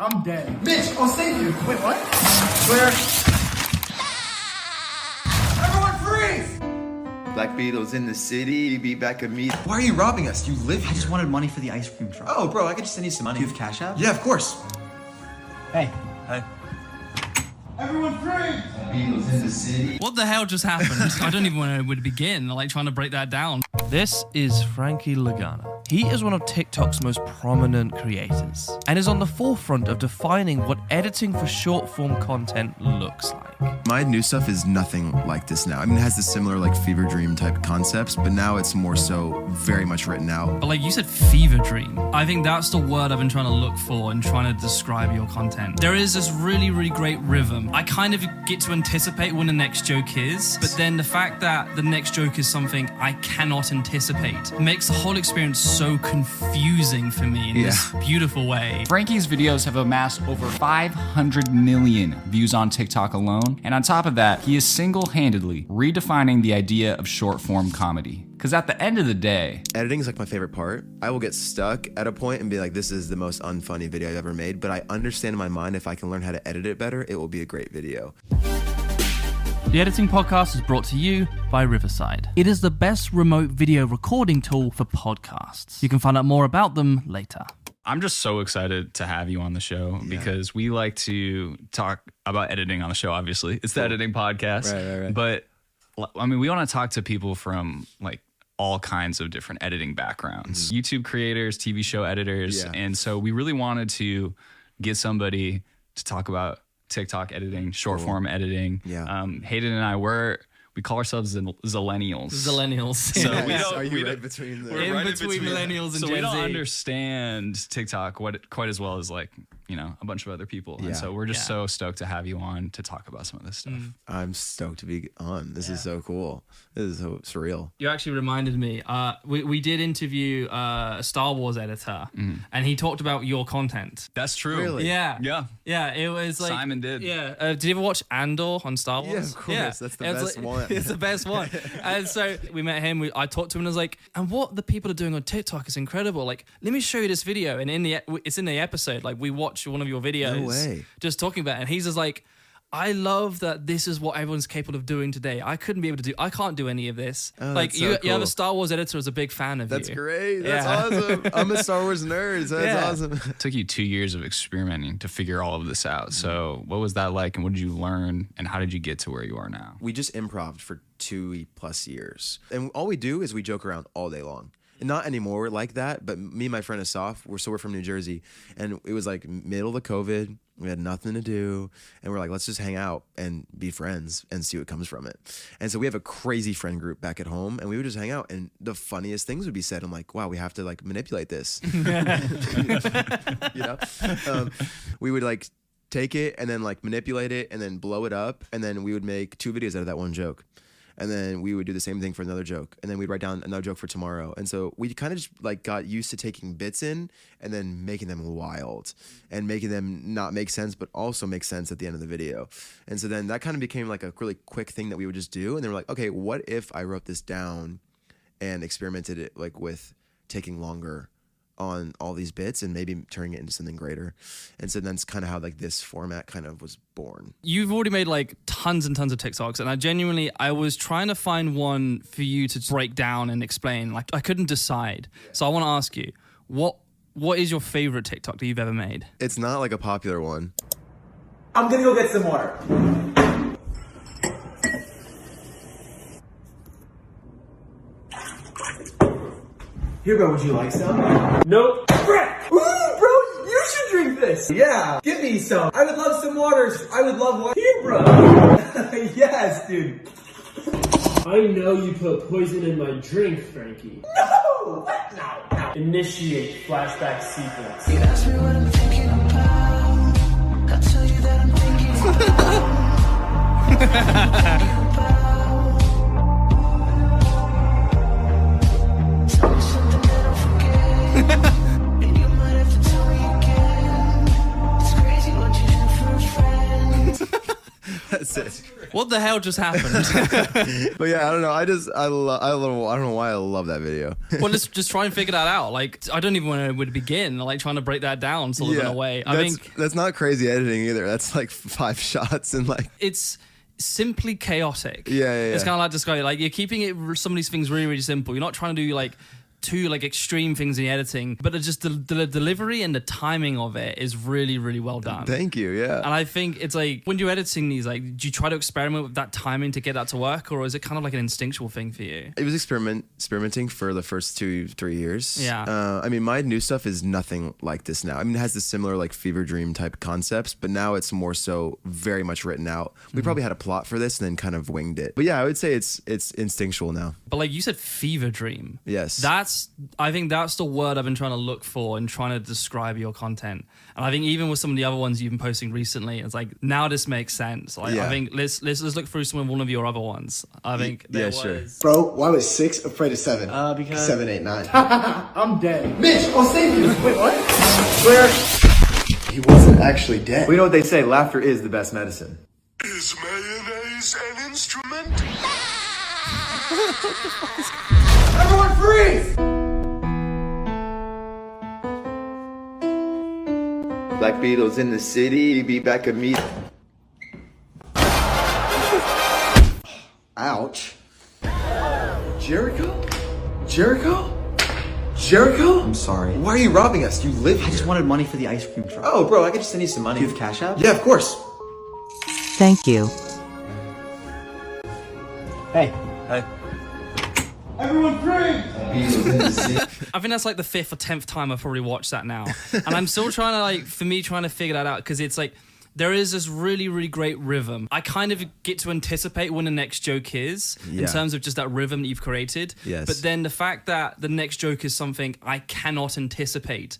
I'm dead. Mitch, I'll oh, save you. Wait, what? Where? Everyone freeze! Black Beatles in the city, be back at me. Why are you robbing us? You live I just wanted money for the ice cream truck. Oh, bro, I could just send you some money. Do you have Cash App? Yeah, of course. Hey. Hey. Everyone freeze! Black Beatles in the city. What the hell just happened? I don't even know where to begin. Like trying to break that down. This is Frankie Lagana. He is one of TikTok's most prominent creators and is on the forefront of defining what editing for short form content looks like. My new stuff is nothing like this now. I mean, it has the similar like fever dream type concepts, but now it's more so very much written out. But like you said, fever dream. I think that's the word I've been trying to look for and trying to describe your content. There is this really, really great rhythm. I kind of get to anticipate when the next joke is, but then the fact that the next joke is something I cannot anticipate makes the whole experience so confusing for me in this beautiful way. Frankie's videos have amassed over 500 million views on TikTok alone, and on top of that, he is single handedly redefining the idea of short form comedy. Because at the end of the day, Editing is like my favorite part. I will get stuck at a point and be like, this is the most unfunny video I've ever made, but I understand in my mind if I can learn how to edit it better, it will be a great video. The Editing Podcast is brought to you by Riverside. It is the best remote video recording tool for podcasts. You can find out more about them later. I'm just so excited to have you on the show because we like to talk about editing on the show. Obviously, it's the editing podcast, Right, right, right. but I mean, we want to talk to people from like all kinds of different editing backgrounds, YouTube creators, TV show editors, Mm-hmm. Yeah. and so we really wanted to get somebody to talk about TikTok editing, short form editing. Yeah. um, Hayden and I were we call ourselves the Zillennials. Millennials. So we don't- Are we you don't- right between the. we're In right between millennials and so Gen we don't Z. understand TikTok what, quite as well as like you know a bunch of other people, Yeah. and so we're just Yeah. so stoked to have you on to talk about some of this stuff. I'm stoked to be on. This is so cool. This is so surreal. You actually reminded me. Uh, we, we did interview uh, a Star Wars editor, and he talked about your content. That's true. Really? Yeah. Yeah. Yeah, it was like Simon did. Yeah. Uh, did you ever watch Andor on Star Wars? Yeah, of course. That's the It best like- one. It's the best one. and so we met him. We, I talked to him and I was like, "And what the people are doing on TikTok is incredible. Like, let me show you this video." And in the it's in the episode. Like, we watch one of your videos. way. Just talking about, it. and he's just like. I love that this is what everyone's capable of doing today. I couldn't be able to do. I can't do any of this. Oh, like that's you, so you have a. Star Wars editor as a big fan of That's you. That's great. That's Yeah. awesome. I'm a Star Wars nerd. So that's Yeah. awesome. It took you two years of experimenting to figure all of this out. Mm-hmm. So what was that like, and what did you learn, and how did you get to where you are now? we just improv for two plus years. And all we do is we joke around all day long. Not anymore like that, but me and my friend Asaf, we're so we're from New Jersey, and it was like middle of COVID. We had nothing to do, and we're like, let's just hang out and be friends and see what comes from it. And so we have a crazy friend group back at home, and we would just hang out, and the funniest things would be said. I'm like, wow, we have to like manipulate this, you know. Um, we would like take it and then like manipulate it and then blow it up and then we would make two videos out of that one joke and then we would do the same thing for another joke and then we'd write down another joke for tomorrow. And so we kind of just like got used to taking bits in and then making them wild and making them not make sense but also make sense at the end of the video. And so then that kind of became like a really quick thing that we would just do and then we're like okay what if i wrote this down and experimented it like with taking longer on all these bits and maybe turning it into something greater. And so that's kind of how like this format kind of was born. You've already made like tons and tons of TikToks, and I genuinely I was trying to find one for you to break down and explain. Like I couldn't decide, so I want to ask you what what is your favorite TikTok that you've ever made? It's not like a popular one. I'm gonna go get some water. Here, bro, would you like some? Nope. Frick! Ooh, bro, you should drink this. Yeah, give me some. I would love some waters. I would love water. Here, bro. yes, dude. I know you put poison in my drink, Frankie. No! What? No, no. Initiate flashback sequence. That's That's it. What the hell just happened? But yeah, I don't know. I just I love I love I don't know why I love that video. well, let's just try and figure that out. Like, I don't even know where to begin. Like, trying to break that down sort of in a way. I that's, think that's not crazy editing either. That's like five shots and like it's simply chaotic. Yeah, yeah, It's yeah. kind of like describing like you're keeping it some of these things really really simple. You're not trying to do like too like extreme things in the editing, but it's just the, the delivery and the timing of it is really really well done. thank you. Yeah. and I think it's like when you're editing these, like, do you try to experiment with that timing to get that to work, or is it kind of like an instinctual thing for you? It was experiment experimenting for the first two three years. Yeah. Uh, I mean, my new stuff is nothing like this now. I mean, it has the similar like fever dream type concepts, but now it's more so very much written out. Mm-hmm. We probably had a plot for this and then kind of winged it. But yeah, I would say it's it's instinctual now. But like you said, fever dream. Yes. That's I think that's the word I've been trying to look for and trying to describe your content. And I think even with some of the other ones you've been posting recently, it's like now this makes sense. Like I think let's let's let's look through some of one of your other ones. I think there yeah, sure. was- Bro, why was six afraid of seven? Uh, because- seven, eight, nine. I'm dead. Mitch, I'll save you. Wait, what? Where? He wasn't actually dead. We know what they say. Laughter is the best medicine. Is mayonnaise an instrument? Everyone freeze! Black Beatles in the city, be back a meet. Ouch. Jericho? Jericho? Jericho? I'm sorry. Why are you robbing us? You live I here. just wanted money for the ice cream truck. oh, bro, I could just send you some money. Do you have Cash App? Yeah, of course. Thank you. Hey. Hey. Everyone freeze! Beatles in the city. I think that's like the fifth or tenth time I've probably watched that now, and I'm still trying to like for me trying to figure that out because it's like there is this really really great rhythm. I kind of get to anticipate when the next joke is Yeah. in terms of just that rhythm that you've created. Yes. But then the fact that the next joke is something I cannot anticipate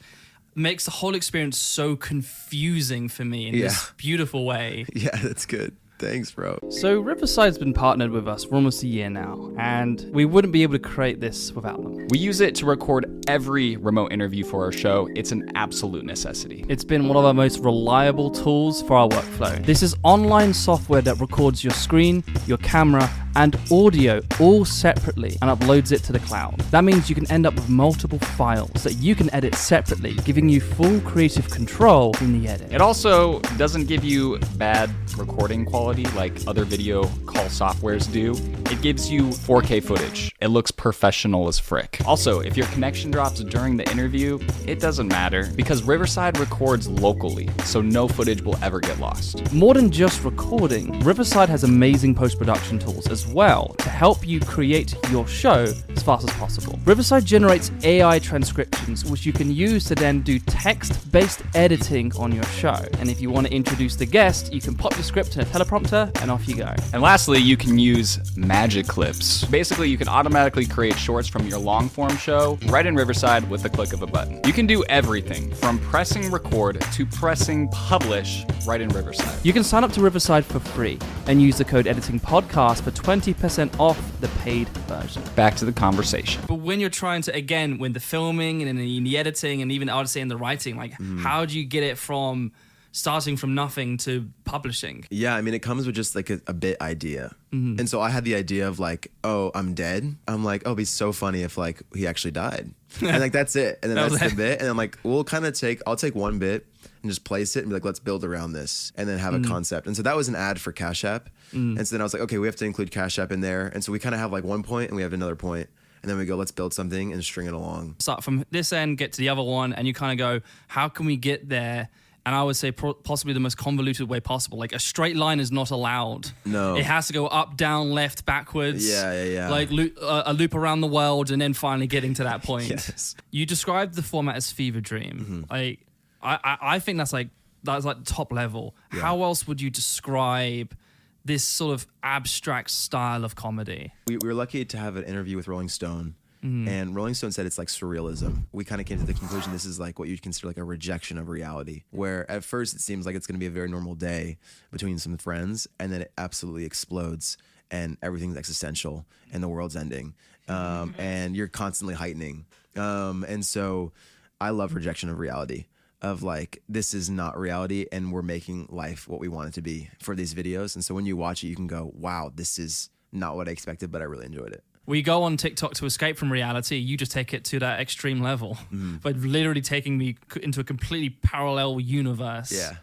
makes the whole experience so confusing for me in this beautiful way. Yeah, that's good. Thanks, bro. So Riverside's been partnered with us for almost a year now, and we wouldn't be able to create this without them. We use it to record every remote interview for our show. It's an absolute necessity. It's been one of our most reliable tools for our workflow. This is online software that records your screen, your camera, and audio all separately and uploads it to the cloud. That means you can end up with multiple files that you can edit separately, giving you full creative control in the edit. It also doesn't give you bad recording quality like other video call softwares do. It gives you 4K footage. It looks professional as frick. Also, if your connection drops during the interview, it doesn't matter because Riverside records locally, so no footage will ever get lost. More than just recording, Riverside has amazing post production tools as well to help you create your show as fast as possible. Riverside generates AI transcriptions, which you can use to then do text based editing on your show. And if you want to introduce the guest, you can pop your script in a teleprompter and off you go. And lastly, you can use magic clips. Basically, you can automatically create shorts from your long form show right in Riverside with the click of a button. You can do everything from pressing record to pressing publish right in Riverside. You can sign up to Riverside for free and use the code editing podcast for 20% off the paid version. Back to the conversation. But when you're trying to, again, when the filming and in the, in the editing and even I would say in the writing, like how do you get it from starting from nothing to publishing? Yeah, I mean, it comes with just like a, a bit idea. Mm-hmm. And so I had the idea of like, oh, I'm dead. I'm like, oh, it'd be so funny if like he actually died. and like, that's it. And then That that's the bit. And I'm like, we'll kind of take, I'll take one bit and just place it and be like, let's build around this and then have Mm. a concept. And so that was an ad for Cash App. And so then I was like, okay, we have to include Cash App in there. And so we kind of have like one point and we have another point. And then we go, let's build something and string it along. Start from this end, get to the other one, and you kind of go, how can we get there? And I would say pro- possibly the most convoluted way possible. Like a straight line is not allowed. No. It has to go up, down, left, backwards. Yeah, yeah, yeah. Like loop, uh, a loop around the world, and then finally getting to that point. Yes. You described the format as fever dream. Like, I, I, I think that's like that's like top level. How else would you describe this sort of abstract style of comedy? we, we were lucky to have an interview with Rolling Stone. Mm-hmm. And Rolling Stone said it's like surrealism. We kind of came to the conclusion this is like what you'd consider like a rejection of reality, where at first it seems like it's going to be a very normal day between some friends, and then it absolutely explodes and everything's existential and the world's ending. Um, and you're constantly heightening. Um, and so I love rejection of reality. Of like this is not reality and we're making life what we want it to be for these videos. And so when you watch it, you can go, wow, this is not what I expected, but I really enjoyed it. We go on TikTok to escape from reality. You just take it to that extreme level, Mm-hmm. but literally taking me into a completely parallel universe. Yeah.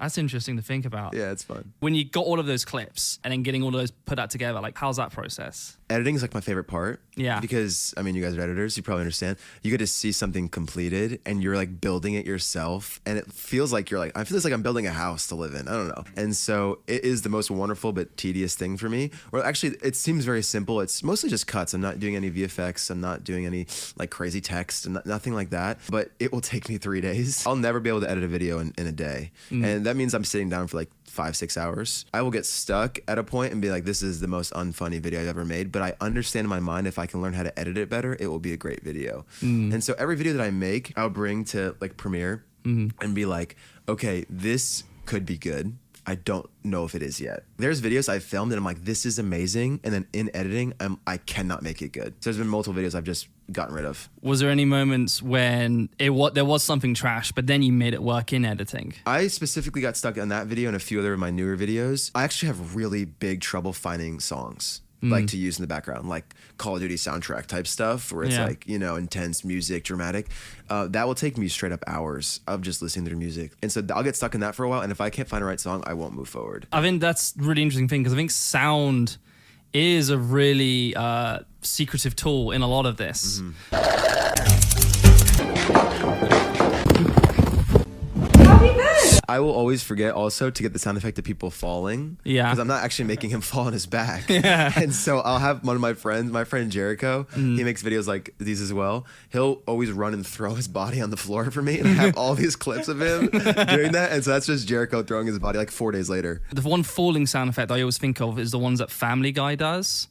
That's interesting to think about. Yeah, it's fun. When you got all of those clips and then getting all of those put out together, like how's that process? Editing is like my favorite part. Yeah. Because I mean, you guys are editors, you probably understand. You get to see something completed and you're like building it yourself. And it feels like you're like, I feel like I'm building a house to live in. I don't know. And so it is the most wonderful but tedious thing for me. Or actually, it seems very simple. It's mostly just cuts. I'm not doing any VFX. I'm not doing any like crazy text and nothing like that. But it will take me three days. I'll never be able to edit a video in, in a day. Mm. And that means I'm sitting down for like five, six hours. I will get stuck at a point and be like, this is the most unfunny video I've ever made. But I understand in my mind if I can learn how to edit it better, it will be a great video. Mm. And so every video that I make, I'll bring to like Premiere Mhm. and be like, okay, this could be good. I don't know if it is yet. There's videos I filmed and I'm like, this is amazing. And then in editing, I'm, I cannot make it good. So there's been multiple videos I've just gotten rid of. Was there any moments when it what there was something trash, but then you made it work in editing? I specifically got stuck on that video and a few other of my newer videos. I actually have really big trouble finding songs like Mm. to use in the background, like Call of Duty soundtrack type stuff, where it's Yeah. like you know intense music, dramatic. Uh, that will take me straight up hours of just listening to their music, and so I'll get stuck in that for a while. And if I can't find the right song, I won't move forward. I think that's really interesting thing because I think sound is a really uh, secretive tool in a lot of this. Mm-hmm. I will always forget also to get the sound effect of people falling. Yeah. Because I'm not actually making him fall on his back. Yeah. And so I'll have one of my friends, my friend Jericho, Mm. he makes videos like these as well. He'll always run and throw his body on the floor for me. And I have all these clips of him doing that. And so that's just Jericho throwing his body like four days later. The one falling sound effect I always think of is the ones that Family Guy does.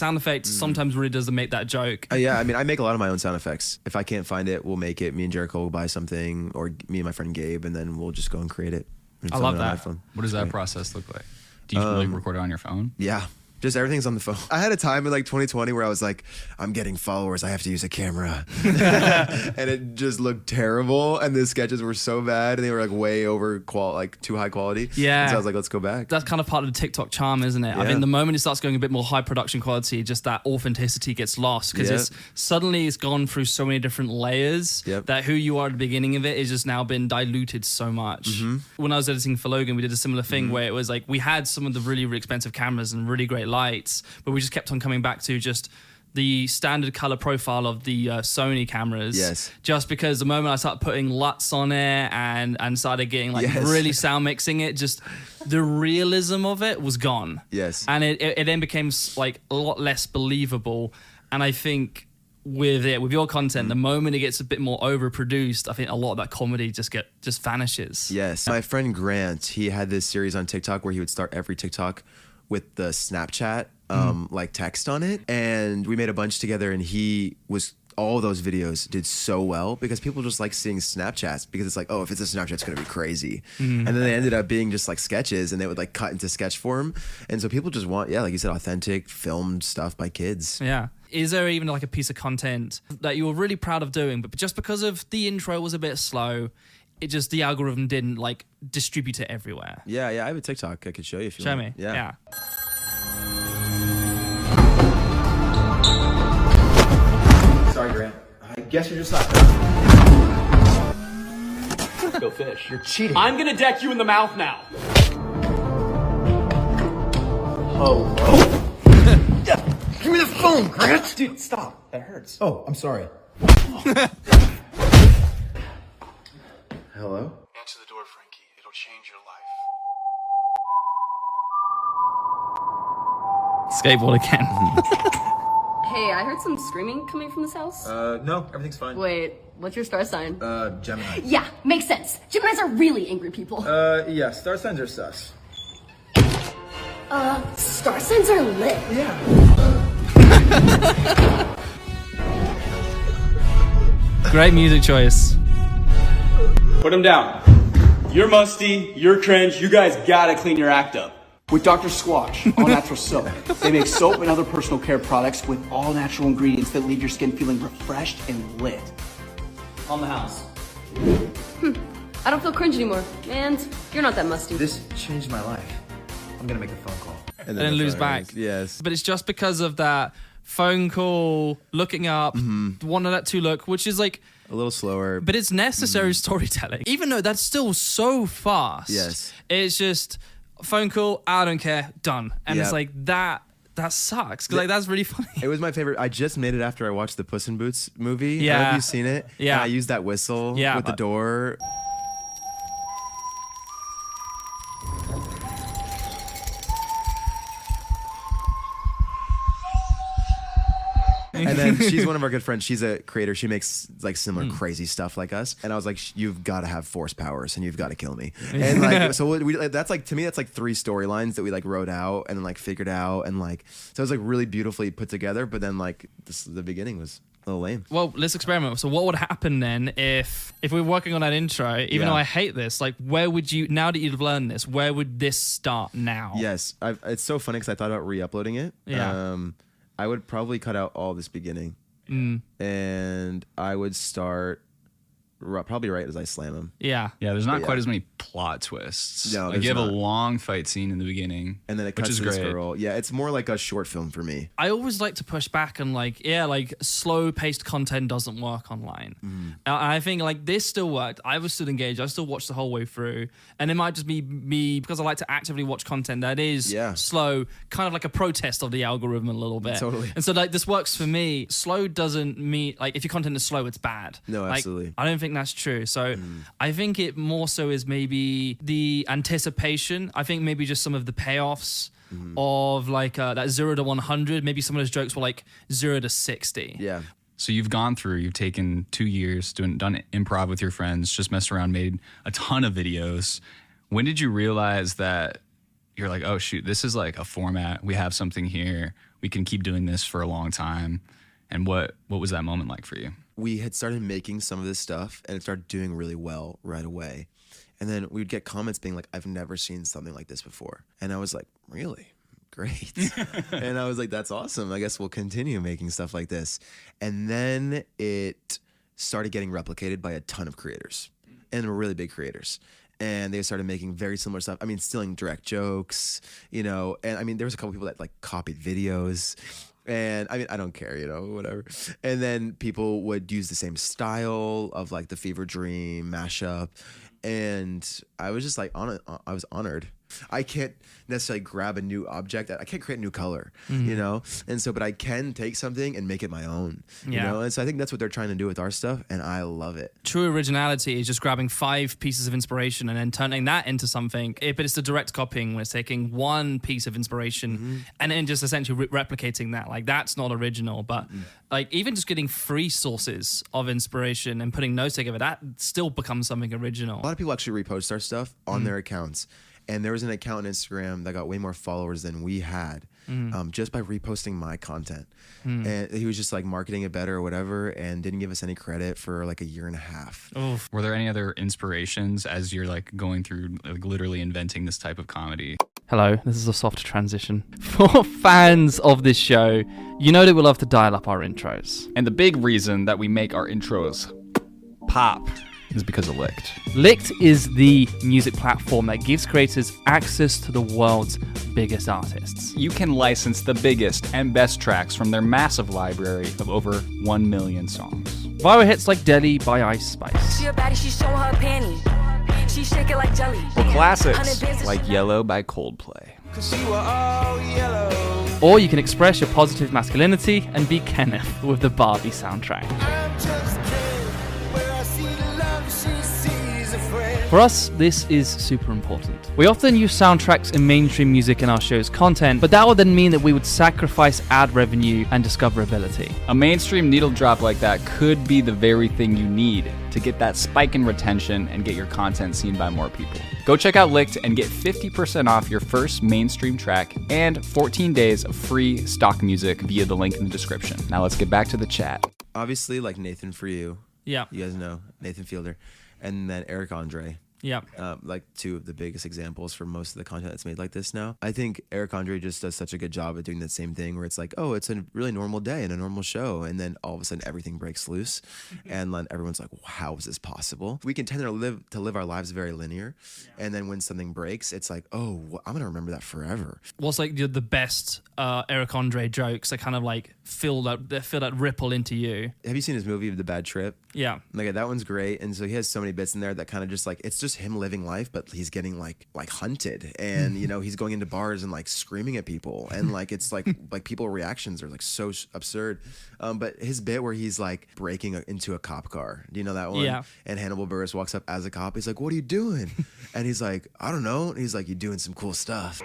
The sound effect sometimes really doesn't make that joke. Uh, yeah, I mean, I make a lot of my own sound effects. If I can't find it, we'll make it. Me and Jericho will buy something, or me and my friend Gabe, and then we'll just go and create it. I love it that. iPhone. What does that process look like? Do you really Um, record it on your phone? Yeah. Just everything's on the phone. I had a time in like 2020 where I was like, I'm getting followers. I have to use a camera. and it just looked terrible. And the sketches were so bad and they were like way over qual like too high quality. Yeah. And so I was like, let's go back. That's kind of part of the TikTok charm, isn't it? I mean, the moment it starts going a bit more high production quality, just that authenticity gets lost because Yeah. it's suddenly it's gone through so many different layers that who you are at the beginning of it is just now been diluted so much. Mm-hmm. When I was editing for Logan, we did a similar thing Mhm. where it was like we had some of the really, really expensive cameras and really great lights, but we just kept on coming back to just the standard color profile of the uh, Sony cameras. Yes. Just because the moment I started putting LUTs on it and and started getting like Yes. really sound mixing it, just the realism of it was gone. Yes. And it, it, it then became like a lot less believable. And I think with it, with your content, the moment it gets a bit more overproduced, I think a lot of that comedy just get just vanishes. Yes. My friend Grant, he had this series on TikTok where he would start every TikTok with the Snapchat um, like text on it. And we made a bunch together and he was all those videos did so well because people just like seeing Snapchats because it's like, oh, if it's a Snapchat, it's gonna be crazy. Mhm. And then they ended up being just like sketches and they would like cut into sketch form. And so people just want, yeah, like you said, authentic filmed stuff by kids. Yeah. Is there even like a piece of content that you were really proud of doing, but just because of the intro was a bit slow, it just the algorithm didn't like distribute it everywhere? Yeah, yeah, I have a TikTok I could show you if you want to. Show want. me. Yeah. Sorry, Grant. I guess you're just not. Go fish. You're cheating. I'm gonna deck you in the mouth now. Oh. Give me the phone, Grant. Dude, stop. That hurts. Oh, I'm sorry. Hello? Answer the door, Frankie. It'll change your life. Skateboard again. Hey, I heard some screaming coming from this house. Uh, no, everything's fine. Wait, what's your star sign? Uh, Gemini. Yeah, makes sense. Geminis are really angry people. Uh, yeah, star signs are sus. Uh, star signs are lit. Yeah. Great music choice. Put them down. You're musty. You're cringe. You guys gotta clean your act up. With Dr. Squatch, all natural soap. They make soap and other personal care products with all natural ingredients that leave your skin feeling refreshed and lit. On the house. Hmm. I don't feel cringe anymore. And you're not that musty. This changed my life. I'm gonna make a phone call. and then lose back. Yes. But it's just because of that phone call, looking up, one of that two look, which is like A little slower. But it's necessary hmm. storytelling. Even though that's still so fast. Yes. It's just phone call, I don't care, done. And it's like that that sucks. Cause like that's really funny. It was my favorite. I just made it after I watched the Puss in Boots movie. I don't know Yeah. if you've seen it. Yeah. And I used that whistle Yeah, with the door. And then she's one of our good friends. She's a creator. She makes like similar Hmm. crazy stuff like us. And I was like, you've got to have force powers, and you've got to kill me. And like, so we, like, that's like to me, that's like three storylines that we like wrote out and like figured out, and like, so it was like really beautifully put together. But then like this, the beginning was a little lame. Well, let's experiment. So, what would happen then if if we we're working on that intro? Even Yeah. though I hate this, like, where would you now that you've learned this? Where would this start now? Yes, I've, it's so funny because I thought about re-uploading it. Yeah. Um, I would probably cut out all this beginning, Mm. and I would start ru- probably right as I slam him. Yeah. Yeah, there's not But quite yeah. as many plot twists. No, like there's you have not. a long fight scene in the beginning, And then it which cuts is to this great. girl. Yeah, it's more like a short film for me. I always like to push back and like, yeah, like slow paced content doesn't work online. Mm. Uh, I think like this still worked. I was still engaged. I still watched the whole way through, and it might just be me because I like to actively watch content that is Yeah. slow, kind of like a protest of the algorithm a little bit. Totally. And so like this works for me. Slow doesn't mean like if your content is slow, it's bad. No, Like, absolutely. I don't think that's true. So I think it more so is maybe the anticipation. I think maybe just some of the payoffs of like uh, that zero to 100. Maybe some of those jokes were like zero to 60. Yeah. So you've gone through, you've taken two years, doing done improv with your friends, just messed around, made a ton of videos. When did you realize that you're like, oh shoot, this is like a format. We have something here. We can keep doing this for a long time. And what what was that moment like for you? We had started making some of this stuff and it started doing really well right away. And then we'd get comments being like, I've never seen something like this before. And I was like, really? Great. and I was like, that's awesome. I guess we'll continue making stuff like this. And then it started getting replicated by a ton of creators and really big creators. And they started making very similar stuff. I mean, stealing direct jokes, you know, and I mean, there was a couple people that like copied videos. And I mean, I don't care, you know, whatever. And then people would use the same style of like the Fever Dream mashup. And I was just like, on uh, I was honored. I can't necessarily grab a new object. I can't create a new color, you Mhm. know? And so, but I can take something and make it my own, you know? And so I think that's what they're trying to do with our stuff. And I love it. True originality is just grabbing five pieces of inspiration and then turning that into something. It, but it's the direct copying when it's taking one piece of inspiration Mm-hmm. and then just essentially re- replicating that. Like that's not original, but Mm. like even just getting free sources of inspiration and putting those together, that still becomes something original. A lot of people actually repost our stuff on Mhm. their accounts. And there was an account on Instagram that got way more followers than we had Mhm. um, just by reposting my content. Mm. And he was just like marketing it better or whatever and didn't give us any credit for like a year and a half. Were there any other inspirations as you're like going through like literally inventing this type of comedy? Hello, this is a soft transition. For fans of this show, you know that we love to dial up our intros. And the big reason that we make our intros pop is because of Lickd. Lickd is the music platform that gives creators access to the world's biggest artists. You can license the biggest and best tracks from their massive library of over 1 million songs. Viral hits like Deli by Ice Spice. She a baddie, she show her panty. She shake it like jelly. Or classics like Yellow by Coldplay. Or you can express your positive masculinity and be Kenneth with the Barbie soundtrack. For us, this is super important. We often use soundtracks in mainstream music in our show's content, but that would then mean that we would sacrifice ad revenue and discoverability. A mainstream needle drop like that could be the very thing you need to get that spike in retention and get your content seen by more people. Go check out Lickd and get 50% off your first mainstream track and 14 days of free stock music via the link in the description. Now let's get back to the chat. Obviously, like Nathan for you. Yeah. You guys know Nathan Fielder. And then Eric Andre. Yeah. Um, like two of the biggest examples for most of the content that's made like this now. I think Eric Andre just does such a good job at doing the same thing where it's like, oh, it's a really normal day and a normal show. And then all of a sudden everything breaks loose. and then everyone's like, how is this possible? We can tend to live to live our lives very linear. And then when something breaks, it's like, oh, wh- I'm going to remember that forever. What's like the, the best uh, Eric Andre jokes that kind of like fill that feel that ripple into you? Have you seen his movie, The Bad Trip? Yeah. Like that one's great, and so he has so many bits in there that kind of just like it's just him living life, but he's getting like like hunted, and you know he's going into bars and like screaming at people, and like it's like like people reactions are like so absurd. Um, but his bit where he's like breaking a, into a cop car, do you know that one? Yeah. And Hannibal Buress walks up as a cop. He's like, "What are you doing?" and he's like, "I don't know." And he's like, "You're doing some cool stuff."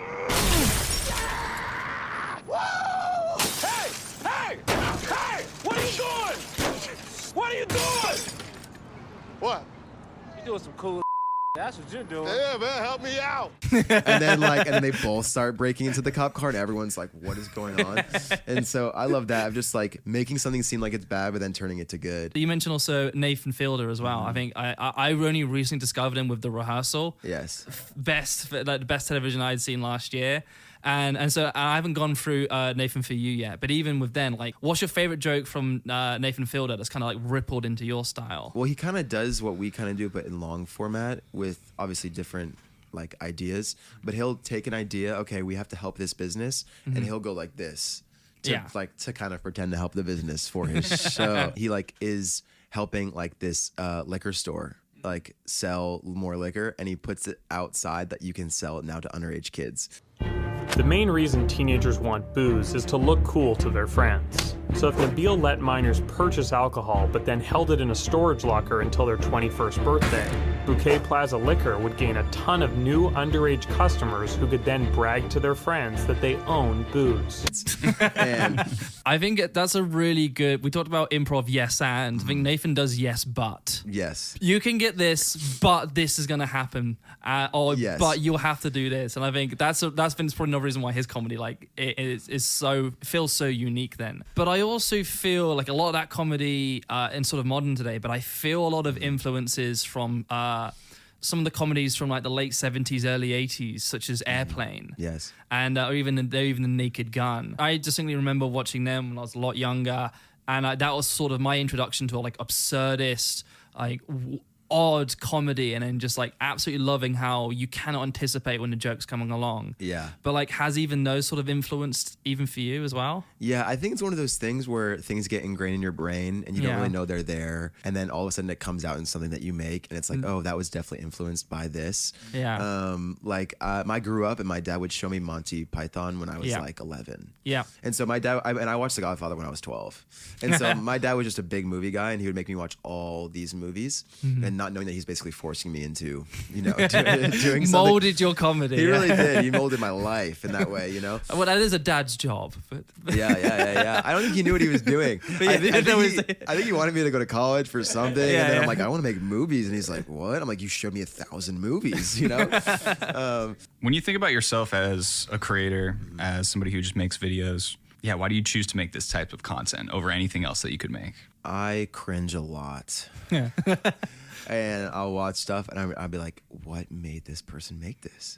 What? You doing some cool That's what you're doing. Yeah, man, help me out. and then like and then they both start breaking into the cop car and everyone's like what is going on and so i love that of just like making something seem like it's bad but then turning it to good You mentioned also Nathan Fielder as well. I mm-hmm. think I, I I only recently discovered him with the rehearsal. Yes. Best like the best television I'd seen last year. And and so I haven't gone through uh, Nathan for you yet, but even with then, like, what's your favorite joke from uh, Nathan Fielder that's kind of like rippled into your style? well he kind of does what we kind of do but in long format with obviously different like ideas but he'll take an idea okay we have to help this business Mhm. and he'll go like this to Yeah. like to kind of pretend to help the business for his show he like is helping like this uh liquor store like sell more liquor and he puts it outside that you can sell it now to underage kids The main reason teenagers want booze is to look cool to their friends. So if Nabil let minors purchase alcohol but then held it in a storage locker until their 21st birthday, Bouquet Plaza Liquor would gain a ton of new underage customers who could then brag to their friends that they own booze. I think that's a really good. We talked about improv, yes, and I think Nathan does yes, but. Yes. You can get this, but this is going to happen, uh, or Yes. but you'll have to do this, and I think that's a, that's been probably another reason why his comedy like it is, is so feels so unique. Then, but I also feel like a lot of that comedy uh, in sort of modern today, but I feel a lot of influences from. Uh, some of the comedies from like the late 70s early 80s such as airplane yes and uh, or even the, even the Naked Gun. I distinctly remember watching them when I was a lot younger, and I, that was sort of my introduction to like absurdist, like w- odd comedy, and then just like absolutely loving how you cannot anticipate when the joke's coming along. Yeah. But like, has even those sort of influenced even for you as well? Yeah, I think it's one of those things where things get ingrained in your brain and you don't really know they're there. And then all of a sudden it comes out in something that you make and it's like, Mm. oh, that was definitely influenced by this. Yeah. Um, like um, I grew up and my dad would show me Monty Python when I was Yeah. like 11. Yeah. And so my dad, I, and I watched The Godfather when I was 12. And so my dad was just a big movie guy and he would make me watch all these movies Mhm. and not knowing that he's basically forcing me into, you know, do, doing something. Molded your comedy. He really did. He molded my life in that way, you know? Well, that is a dad's job, but Yeah, yeah, yeah, yeah. I don't think he knew what he was doing. But yeah, I, I that was- think he, I think he wanted me to go to college for something, Yeah, and then yeah. I'm like, I want to make movies, and he's like, What? I'm like, You showed me a thousand movies, you know? um, When you think about yourself as a creator, as somebody who just makes videos, yeah, why do you choose to make this type of content over anything else that you could make? I cringe a lot. Yeah. And I'll watch stuff, and I'll be like, What made this person make this?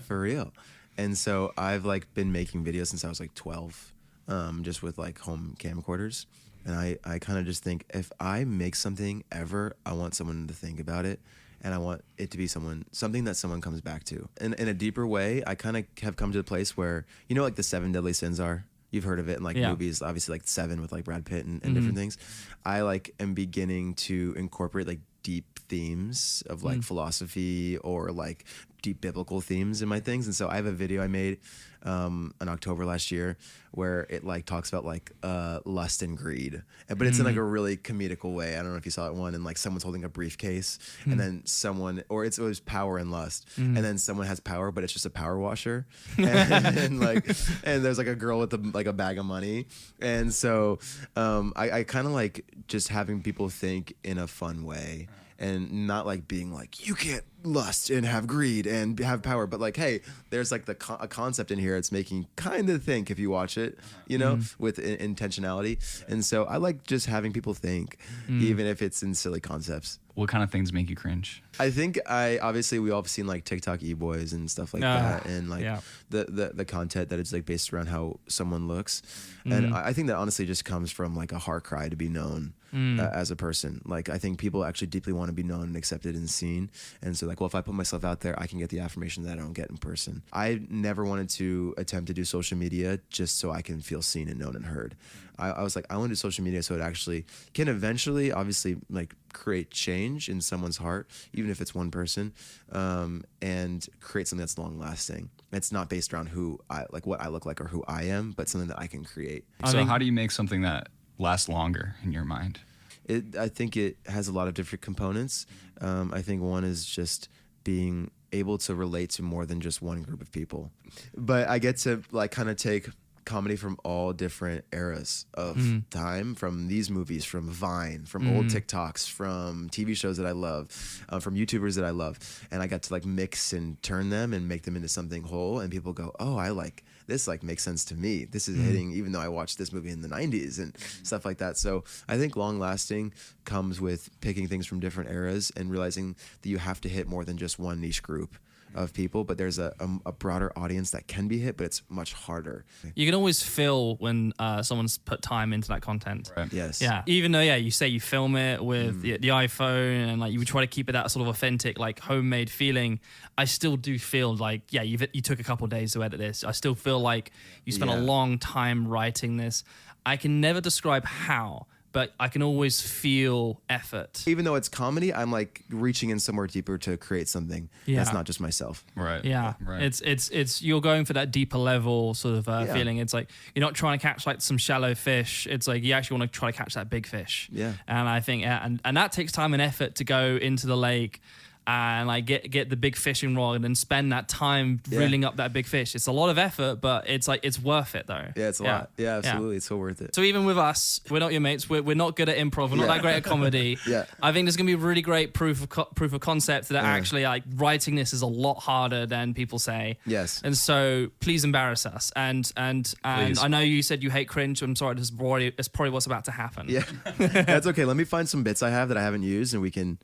for real. And so I've like been making videos since I was like 12, um, just with like home camcorders. And I, I kind of just think if I make something ever, I want someone to think about it. And I want it to be someone, something that someone comes back to. In, in a deeper way, I kind of have come to the place where, you know, like the seven deadly sins are? You've heard of it in like Yeah. movies, obviously like Seven with like Brad Pitt and, and Mhm. different things. I like am beginning to incorporate like deep themes of like Mm. philosophy or like deep biblical themes in my things. And so I have a video I made um, in October last year where it like talks about like uh, lust and greed, but it's in like Mm. a really comedical way. I don't know if you saw that one, and like someone's holding a briefcase, Mm. and then someone, or it's always power and lust, Mm. and then someone has power, but it's just a power washer, and, and, like, and there's like a girl with a, like a bag of money, and so um, I, I kind of like just having people think in a fun way and not like being like you can't lust and have greed and have power, but like hey, there's like the co- a concept in here it's making kind of think if you watch it, you know, Mm. with in- intentionality. And so I like just having people think, Mm. even if it's in silly concepts. What kind of things make you cringe? I think I obviously we all have seen like TikTok e boys and stuff like Ah, that, and like yeah. the, the the content that is like based around how someone looks, and Mhm. I, I think that honestly just comes from like a heart cry to be known Mm. uh, as a person. Like I think people actually deeply want to be known and accepted and seen, and so like well if I put myself out there, I can get the affirmation that I don't get in person. I never wanted to attempt to do social media just so I can feel seen and known and heard. I, I was like I want to do social media so it actually can eventually obviously like create change in someone's heart, even if it's one person, um, and create something that's long lasting. It's not based around who I like, what I look like, or who I am, but something that I can create. So how do you make something that lasts longer in your mind? It, I think it has a lot of different components. Um, I think one is just being able to relate to more than just one group of people. But I get to like kind of take comedy from all different eras of Mm. time from these movies from vine from old Mm. tiktoks from tv shows that i love uh, from youtubers that i love and i got to like mix and turn them and make them into something whole and people go oh i like this like makes sense to me this is Mm. hitting even though i watched this movie in the 90s and stuff like that so i think long lasting comes with picking things from different eras and realizing that you have to hit more than just one niche group of people but there's a, a, a broader audience that can be hit but it's much harder You can always feel when uh, someone's put time into that content. yes Yeah. Even though, yeah, you say you film it Mm. with the, the iPhone and like you try to keep it that sort of authentic, like homemade feeling, I still do feel like, yeah, you've, you took a couple days to edit this. I still feel like you spent a long time writing this. I can never describe how, but I can always feel effort. even though it's comedy i'm like reaching in somewhere deeper to create something Yeah. that's not just myself right Yeah, Right. it's it's it's you're going for that deeper level sort of uh, Yeah. feeling. It's like you're not trying to catch like some shallow fish. It's like you actually want to try to catch that big fish. Yeah. and I think yeah, and and that takes time and effort to go into the lake and like get get the big fishing rod and spend that time Yeah. reeling up that big fish. It's a lot of effort, but it's like it's worth it though. yeah it's a lot yeah absolutely it's so worth it So even with us, we're not your mates. We're, we're not good at improv. We're not Yeah. that great at comedy. Yeah. I think there's gonna be really great proof of co- proof of concept that Yeah. actually like writing this is a lot harder than people say. Yes. And so please embarrass us. And and and Please. I know you said you hate cringe. I'm sorry. This is probably it's probably what's about to happen. yeah that's okay let me find some bits i have that i haven't used and we can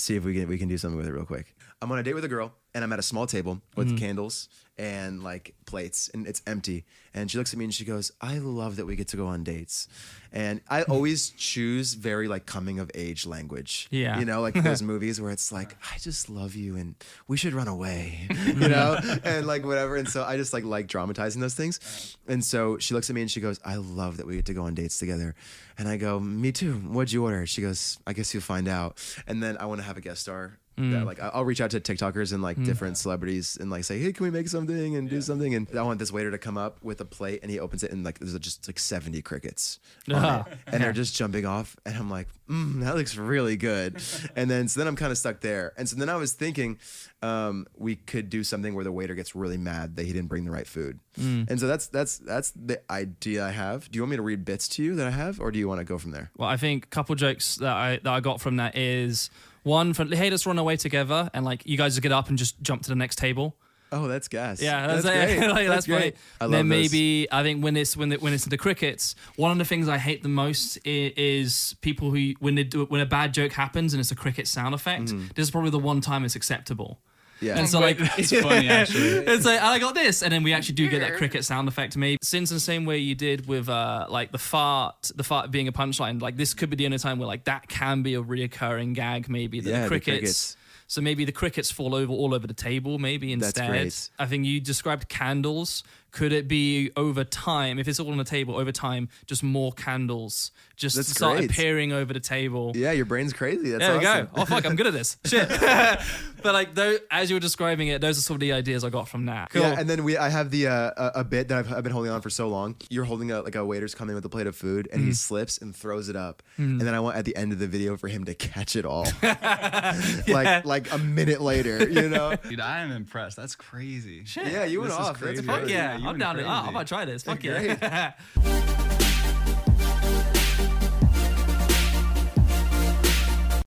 see if we can we can do something with it real quick i'm on a date with a girl and i'm at a small table with Mhm. candles and like plates and it's empty. And she looks at me and she goes i love that we get to go on dates. And i mm-hmm. always choose very like coming of age language. Yeah. you know like those movies where it's like i just love you and we should run away you know and like whatever. And so i just like like dramatizing those things. And so she looks at me and she goes i love that we get to go on dates together. And i go me too. What'd you order? She goes i guess you'll find out. And then i want to have a guest star Mm. that, like I'll reach out to TikTokers and like Mm. different celebrities and like say, hey, can we make something and do something? And I want this waiter to come up with a plate and he opens it and like there's just like 70 crickets it. and they're just jumping off and I'm like, mm, that looks really good. and then so then I'm kind of stuck there. And so then I was thinking um, we could do something where the waiter gets really mad that he didn't bring the right food. Mm. And so that's that's that's the idea I have. Do you want me to read bits to you that I have, or do you want to go from there? Well, I think a couple jokes that I that I got from that is one for hey, let's run away together, and like you guys get up and just jump to the next table. Oh, that's gas. Yeah, that's, that's, great. like, that's, that's great. I love then maybe I think when it's when it, when it's the crickets, one of the things I hate the most is, is people who when they do when a bad joke happens and it's a cricket sound effect. Mhm. This is probably the one time it's acceptable. Yeah. And so like It's funny, actually. it's like I got this, and then we actually do get that cricket sound effect. Maybe since the same way you did with uh like the fart, the fart being a punchline. Like this could be the only time where like that can be a reoccurring gag. Maybe that Yeah, the the crickets. crickets. So maybe the crickets fall over all over the table. Maybe That's instead, great. I think you described candles. Could it be over time? If it's all on the table over time, just more candles just That's start great. appearing over the table. Yeah, your brain's crazy. That's there we awesome. go. Oh fuck, I'm good at this. Shit. but like, though, as you were describing it, those are some of the ideas I got from that. Cool. Yeah, and then we I have the uh, a, a bit that I've, I've been holding on for so long. You're holding a like a waiter's coming with a plate of food and he Mm. slips and throws it up, Mm. and then I want at the end of the video for him to catch it all, Yeah. like like a minute later, you know. Dude, I am impressed. That's crazy. Shit. Yeah, you went This is off. That's crazy. Fuck crazy. yeah, you I'm down. To, oh. I'm gonna try this. Fuck yeah.